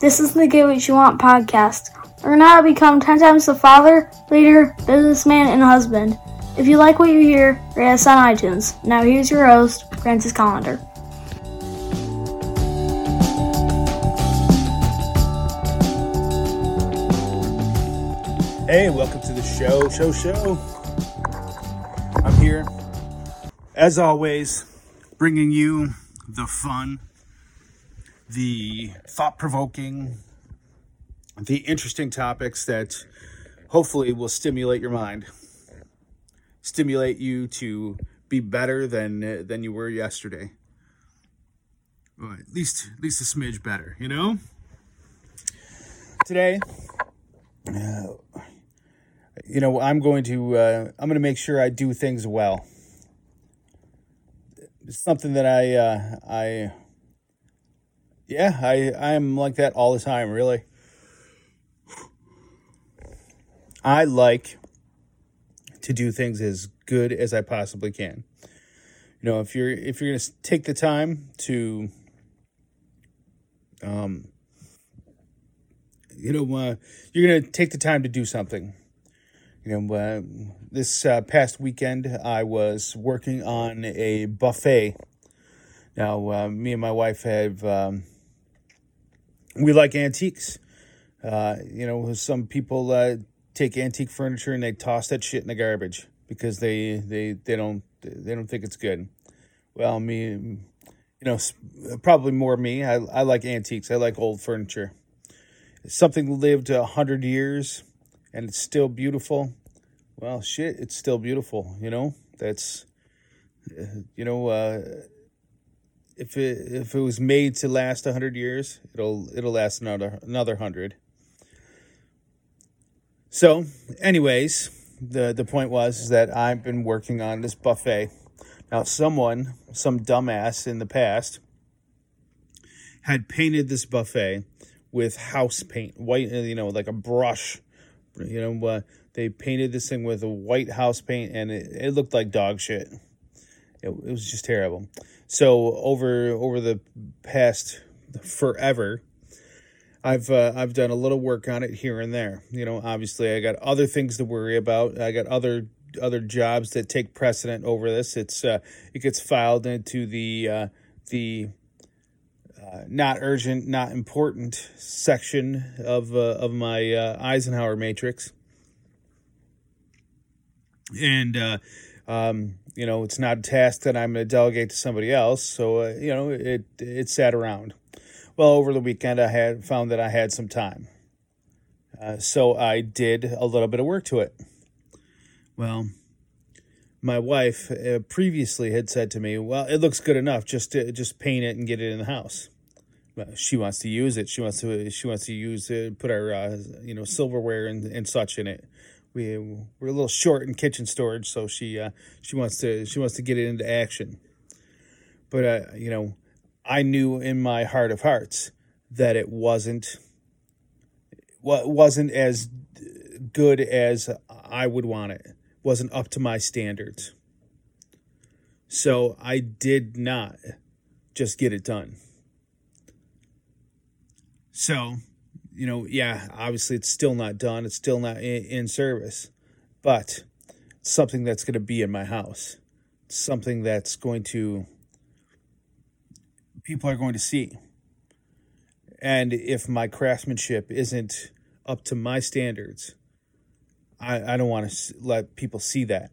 This is the Get What You Want podcast. Learn how to become 10 times the father, leader, businessman, and husband. If you like what you hear, rate us on iTunes. Now here's your host, Francis Collender. Hey, welcome to the show, show, show. I'm here, as always, bringing you the fun, the thought provoking, the interesting topics that hopefully will stimulate your mind, stimulate you to be better than than you were yesterday. At least at least a smidge better, you know. Today, uh, you know, I'm going to uh, I'm going to make sure I do things well. It's something that I uh, I yeah, I I'm like that all the time, really. I like to do things as good as I possibly can. You know, if you're if you're going to take the time to um you know, uh, you're going to take the time to do something. You know, uh, this uh, past weekend I was working on a buffet. Now, uh, me and my wife have um, we like antiques. Uh, you know, some people uh, take antique furniture and they toss that shit in the garbage because they they they don't they don't think it's good. Well, me, you know, probably more me. I I like antiques. I like old furniture. Something lived a hundred years and it's still beautiful. Well, shit, it's still beautiful. You know, that's you know. Uh, if it if it was made to last hundred years, it'll it'll last another another hundred. So, anyways, the the point was is that I've been working on this buffet. Now, someone, some dumbass in the past, had painted this buffet with house paint, white, you know, like a brush. You know, uh, they painted this thing with a white house paint, and it, it looked like dog shit. It, it was just terrible. So over over the past forever, I've uh, I've done a little work on it here and there. You know, obviously I got other things to worry about. I got other other jobs that take precedent over this. It's uh, it gets filed into the uh, the uh, not urgent, not important section of uh, of my uh, Eisenhower matrix, and uh, um, you know it's not a task that I'm going to delegate to somebody else. So uh, you know it it sat around. Well, over the weekend, I had found that I had some time. Uh, so I did a little bit of work to it. Well, my wife uh, previously had said to me, "Well, it looks good enough. Just to, just paint it and get it in the house." Well, she wants to use it. She wants to she wants to use it, put our uh, you know silverware and, and such in it. We we're a little short in kitchen storage, so she uh, she wants to she wants to get it into action. But uh, you know, I knew in my heart of hearts that it wasn't what wasn't as good as I would want it. wasn't up to my standards. So I did not just get it done. So, you know, yeah, obviously it's still not done. It's still not in, in service, but something that's going to be in my house. Something that's going to people are going to see. And if my craftsmanship isn't up to my standards, I, I don't want to let people see that.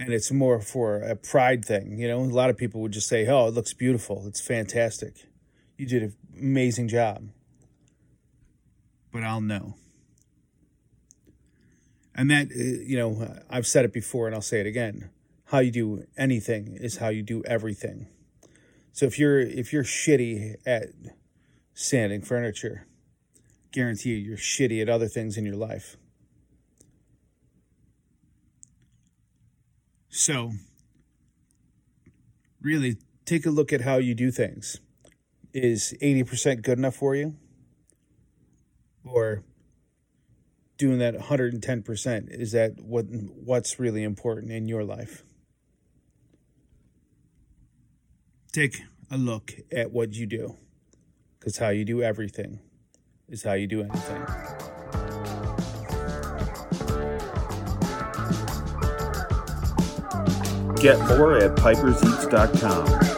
And it's more for a pride thing. You know, a lot of people would just say, oh, it looks beautiful. It's fantastic. You did an amazing job. But I'll know. And that, uh, you know, I've said it before and I'll say it again how you do anything is how you do everything. So if you're if you're shitty at sanding furniture, guarantee you you're shitty at other things in your life. So really take a look at how you do things. Is 80% good enough for you? Or doing that 110% is that what what's really important in your life? take a look at what you do. Because how you do everything is how you do anything. Get more at piperseats.com.